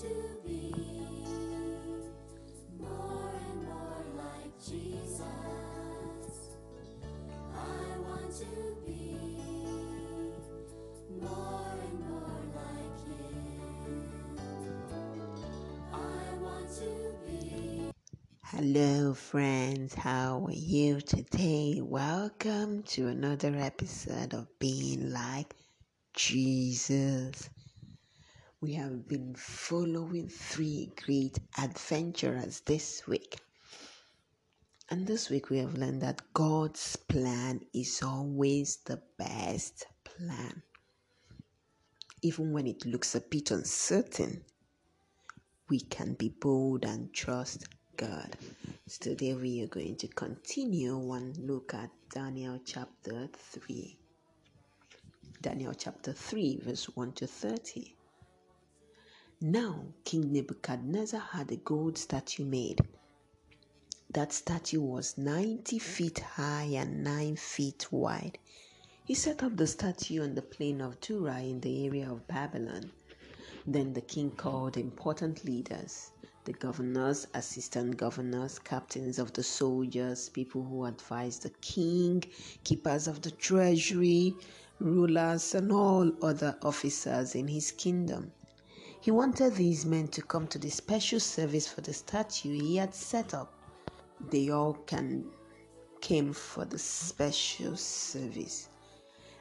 to be more and more like Jesus. I want to be more and more like Him. I want to be. Hello, friends. How are you today? Welcome to another episode of Being Like Jesus. We have been following three great adventurers this week. And this week we have learned that God's plan is always the best plan. Even when it looks a bit uncertain, we can be bold and trust God. So today we are going to continue one look at Daniel chapter 3. Daniel chapter 3, verse 1 to 30. Now King Nebuchadnezzar had a gold statue made. That statue was 90 feet high and 9 feet wide. He set up the statue on the plain of Dura in the area of Babylon. Then the king called important leaders, the governors, assistant governors, captains of the soldiers, people who advised the king, keepers of the treasury, rulers, and all other officers in his kingdom. He wanted these men to come to the special service for the statue he had set up. They all can, came for the special service,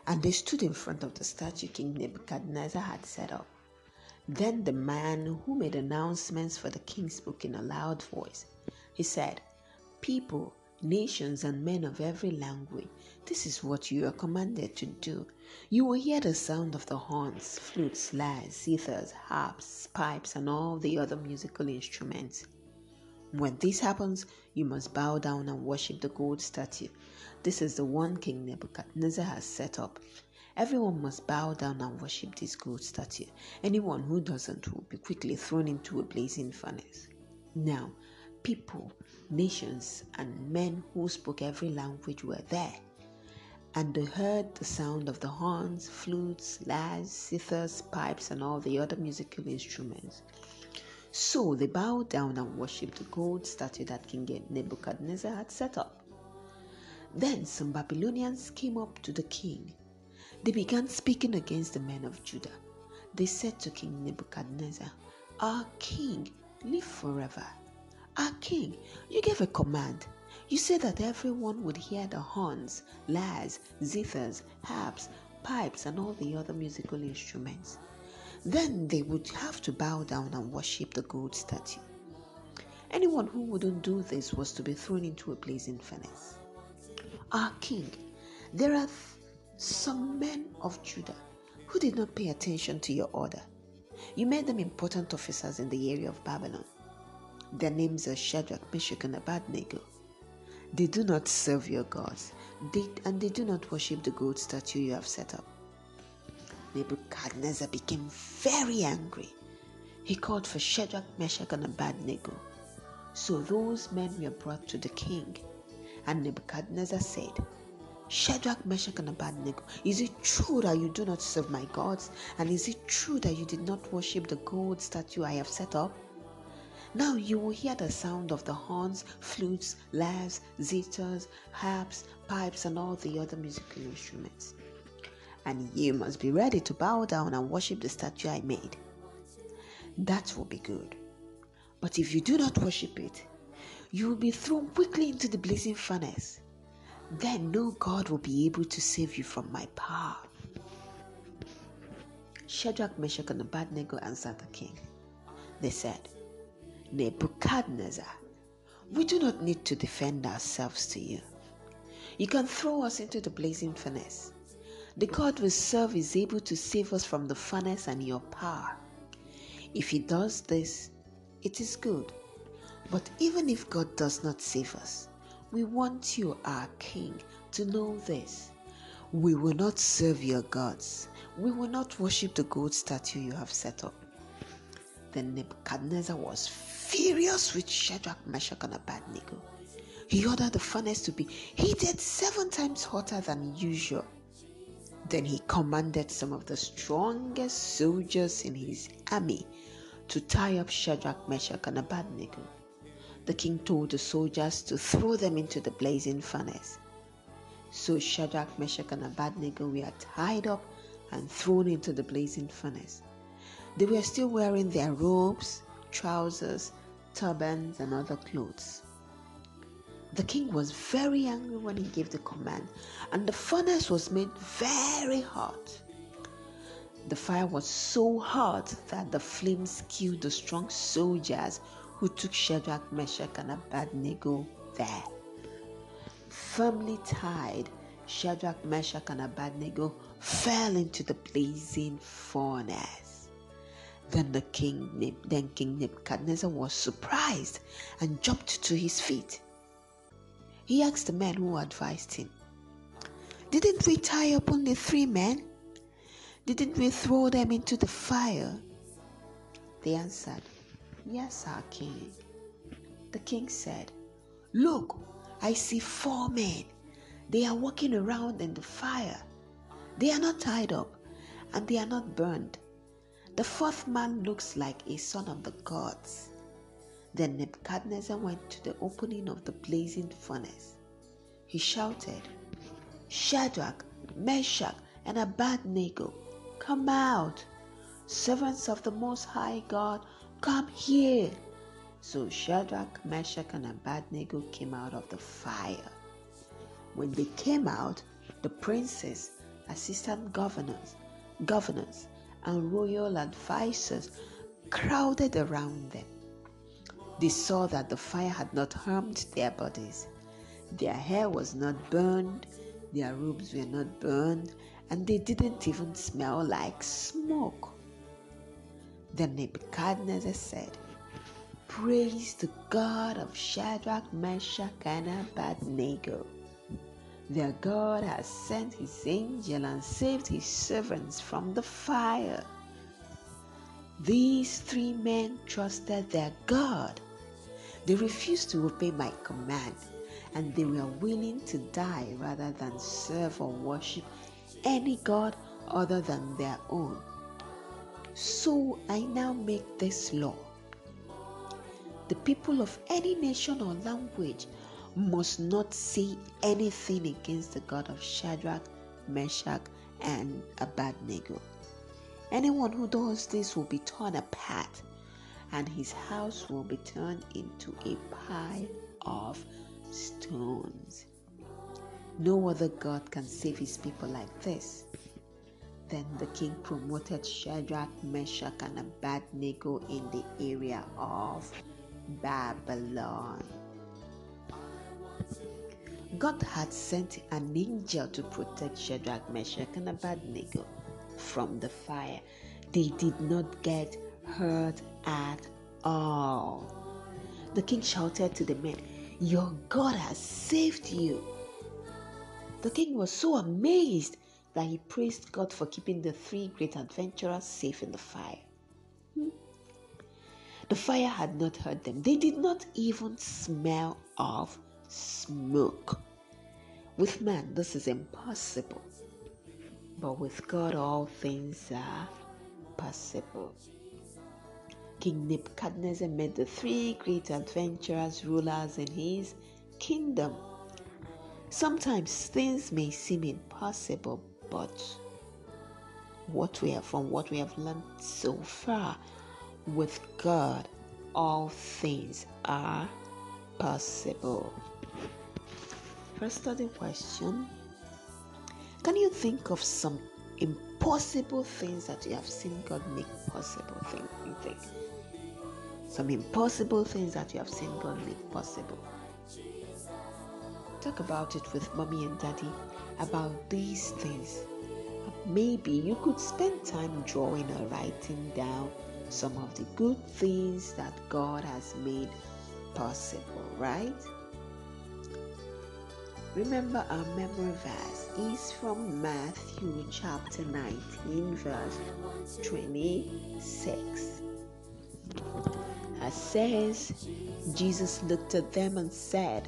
and they stood in front of the statue King Nebuchadnezzar had set up. Then the man who made announcements for the king spoke in a loud voice. He said, People, nations, and men of every language, this is what you are commanded to do. You will hear the sound of the horns, flutes, lyres, zithers, harps, pipes, and all the other musical instruments. When this happens, you must bow down and worship the gold statue. This is the one King Nebuchadnezzar has set up. Everyone must bow down and worship this gold statue. Anyone who doesn't will be quickly thrown into a blazing furnace. Now, people, nations, and men who spoke every language were there. And they heard the sound of the horns, flutes, lyres, zithers, pipes, and all the other musical instruments. So they bowed down and worshipped the gold statue that King Nebuchadnezzar had set up. Then some Babylonians came up to the king. They began speaking against the men of Judah. They said to King Nebuchadnezzar, Our king, live forever. Our king, you gave a command. You said that everyone would hear the horns, lyres, zithers, harps, pipes, and all the other musical instruments. Then they would have to bow down and worship the gold statue. Anyone who wouldn't do this was to be thrown into a blazing furnace. Our king, there are th- some men of Judah who did not pay attention to your order. You made them important officers in the area of Babylon. Their names are Shadrach, Meshach, and Abednego. They do not serve your gods, they, and they do not worship the gold statue you have set up. Nebuchadnezzar became very angry. He called for Shadrach, Meshach, and Abednego. So those men were brought to the king, and Nebuchadnezzar said, Shadrach, Meshach, and Abednego, is it true that you do not serve my gods? And is it true that you did not worship the gold statue I have set up? Now you will hear the sound of the horns, flutes, lyres, zithers, harps, pipes, and all the other musical instruments. And you must be ready to bow down and worship the statue I made. That will be good. But if you do not worship it, you will be thrown quickly into the blazing furnace. Then no God will be able to save you from my power. Shadrach, Meshach, and Abednego answered the king. They said, Nebuchadnezzar, we do not need to defend ourselves to you. You can throw us into the blazing furnace. The God we serve is able to save us from the furnace and your power. If He does this, it is good. But even if God does not save us, we want you, our King, to know this. We will not serve your gods. We will not worship the gold statue you have set up. Then Nebuchadnezzar was furious with Shadrach, Meshach, and Abednego. He ordered the furnace to be heated seven times hotter than usual. Then he commanded some of the strongest soldiers in his army to tie up Shadrach, Meshach, and Abednego. The king told the soldiers to throw them into the blazing furnace. So Shadrach, Meshach, and Abednego were tied up and thrown into the blazing furnace. They were still wearing their robes, trousers, turbans, and other clothes. The king was very angry when he gave the command, and the furnace was made very hot. The fire was so hot that the flames killed the strong soldiers who took Shadrach, Meshach, and Abednego there. Firmly tied, Shadrach, Meshach, and Abednego fell into the blazing furnace. Then the king, then King Nebuchadnezzar was surprised and jumped to his feet. He asked the men who advised him, Didn't we tie up only three men? Didn't we throw them into the fire? They answered, Yes, our king. The king said, Look, I see four men. They are walking around in the fire. They are not tied up and they are not burned. The fourth man looks like a son of the gods. Then Nebuchadnezzar went to the opening of the blazing furnace. He shouted, Shadrach, Meshach, and Abednego, come out! Servants of the Most High God, come here! So Shadrach, Meshach, and Abednego came out of the fire. When they came out, the princes, assistant governors, governors, and royal advisers crowded around them. They saw that the fire had not harmed their bodies. Their hair was not burned, their robes were not burned, and they didn't even smell like smoke. Then Nebuchadnezzar said, Praise the God of Shadrach, Meshach, and Abednego. Their God has sent his angel and saved his servants from the fire. These three men trusted their God. They refused to obey my command, and they were willing to die rather than serve or worship any God other than their own. So I now make this law. The people of any nation or language must not say anything against the God of Shadrach, Meshach, and Abednego. Anyone who does this will be torn apart, and his house will be turned into a pile of stones. No other God can save his people like this. Then the king promoted Shadrach, Meshach, and Abednego in the area of Babylon. God had sent an angel to protect Shadrach, Meshach, and Abednego from the fire. They did not get hurt at all. The king shouted to the men, Your God has saved you. The king was so amazed that he praised God for keeping the three great adventurers safe in the fire. Hmm. The fire had not hurt them, they did not even smell of smoke. With man, this is impossible, but with God, all things are possible. King Nebuchadnezzar made the three great adventurers rulers in his kingdom. Sometimes things may seem impossible, but what we have from what we have learned so far, with God, all things are possible. First study question Can you think of some impossible things that you have seen God make possible? Think, you think. Some impossible things that you have seen God make possible. Talk about it with mommy and daddy about these things. Maybe you could spend time drawing or writing down some of the good things that God has made possible, right? Remember, our memory verse is from Matthew chapter 19, verse 26. It says, Jesus looked at them and said,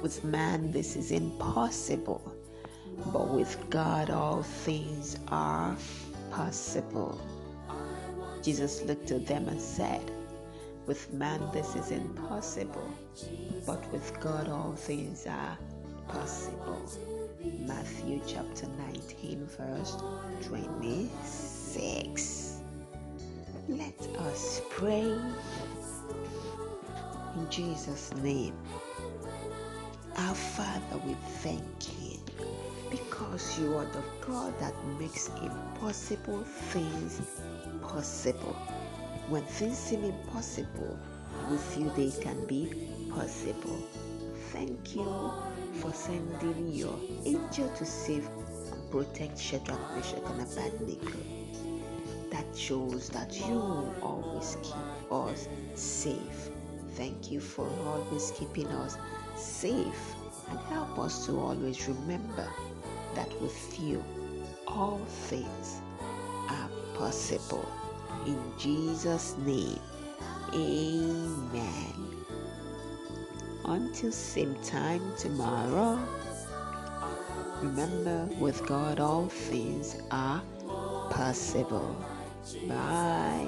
With man this is impossible, but with God all things are possible. Jesus looked at them and said, With man this is impossible, but with God all things are possible. Matthew chapter 19, verse 26. Let us pray in Jesus' name. Our Father, we thank you because you are the God that makes impossible things possible. When things seem impossible, with you they can be possible. Thank you for sending your angel to save and protect Shadrach, Meshach, and Abednego. That shows that you will always keep us safe. Thank you for always keeping us safe and help us to always remember that with you all things are possible. In Jesus' name, amen. Until same time tomorrow, remember with God all things are possible. Bye.